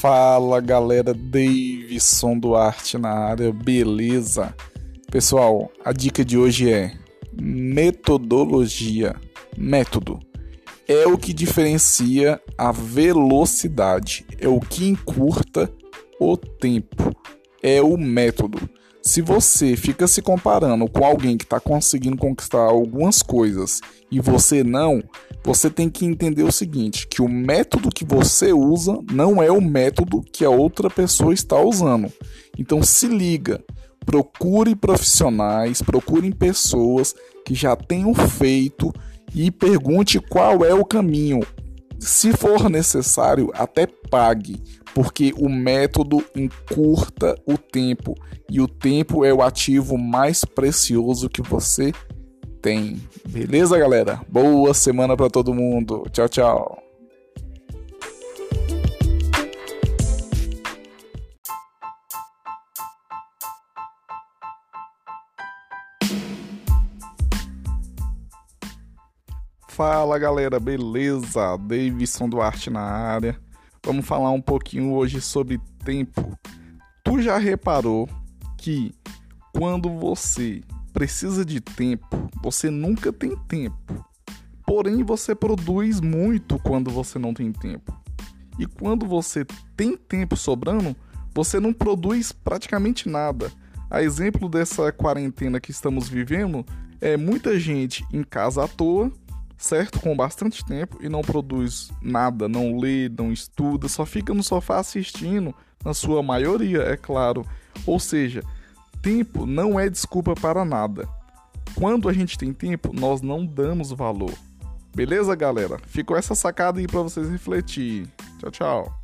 Fala galera, Davidson Duarte na área, beleza? Pessoal, a dica de hoje é metodologia. Método é o que diferencia a velocidade, é o que encurta o tempo, é o método. Se você fica se comparando com alguém que está conseguindo conquistar algumas coisas e você não, você tem que entender o seguinte: que o método que você usa não é o método que a outra pessoa está usando. Então se liga, procure profissionais, procure pessoas que já tenham feito e pergunte qual é o caminho. Se for necessário, até pague, porque o método encurta o tempo e o tempo é o ativo mais precioso que você tem. Beleza, galera? Boa semana para todo mundo. Tchau, tchau. Fala galera, beleza? Davidson Duarte na área. Vamos falar um pouquinho hoje sobre tempo. Tu já reparou que quando você precisa de tempo, você nunca tem tempo. Porém, você produz muito quando você não tem tempo. E quando você tem tempo sobrando, você não produz praticamente nada. A exemplo dessa quarentena que estamos vivendo é muita gente em casa à toa certo? Com bastante tempo e não produz nada, não lê, não estuda, só fica no sofá assistindo, na sua maioria, é claro. Ou seja, tempo não é desculpa para nada. Quando a gente tem tempo, nós não damos valor. Beleza, galera? Ficou essa sacada aí para vocês refletirem. Tchau, tchau.